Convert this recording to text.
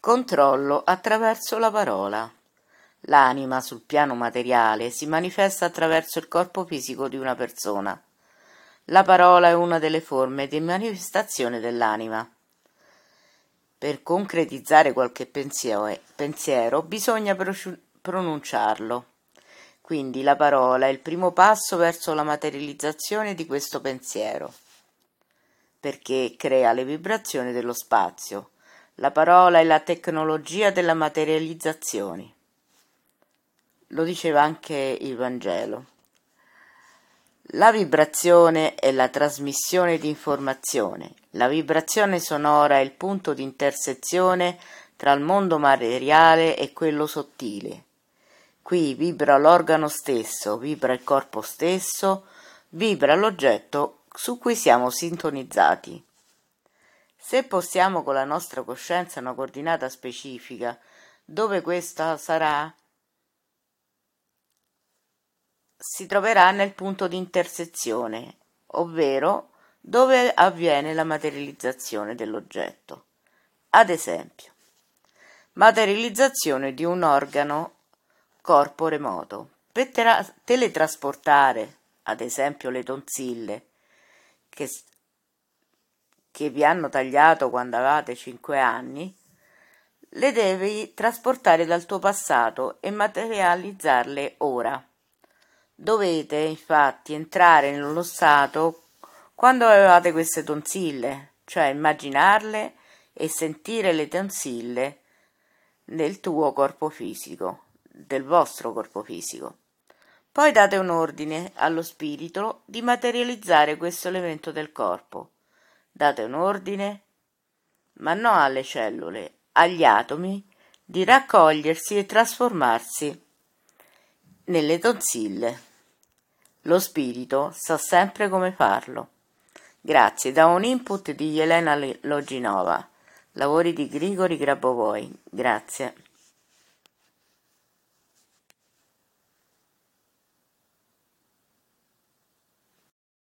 Controllo attraverso la parola. L'anima sul piano materiale si manifesta attraverso il corpo fisico di una persona. La parola è una delle forme di manifestazione dell'anima. Per concretizzare qualche pensiero, bisogna pronunciarlo. Quindi la parola è il primo passo verso la materializzazione di questo pensiero, perché crea le vibrazioni dello spazio la parola è la tecnologia della materializzazione. Lo diceva anche il Vangelo. La vibrazione è la trasmissione di informazione. La vibrazione sonora è il punto di intersezione tra il mondo materiale e quello sottile. Qui vibra l'organo stesso, vibra il corpo stesso, vibra l'oggetto su cui siamo sintonizzati. Se possiamo con la nostra coscienza una coordinata specifica, dove questa sarà, si troverà nel punto di intersezione, ovvero dove avviene la materializzazione dell'oggetto. Ad esempio, materializzazione di un organo corpo remoto. Per teletrasportare, ad esempio, le tonsille, che che vi hanno tagliato quando avevate 5 anni, le devi trasportare dal tuo passato e materializzarle ora. Dovete infatti entrare nello stato quando avevate queste tonsille, cioè immaginarle e sentire le tonsille nel tuo corpo fisico, del vostro corpo fisico. Poi date un ordine allo spirito di materializzare questo elemento del corpo date un ordine, ma non alle cellule, agli atomi, di raccogliersi e trasformarsi nelle tonsille. Lo spirito sa sempre come farlo. Grazie, da un input di Elena Loginova. Lavori di Grigori Grabovoi. Grazie.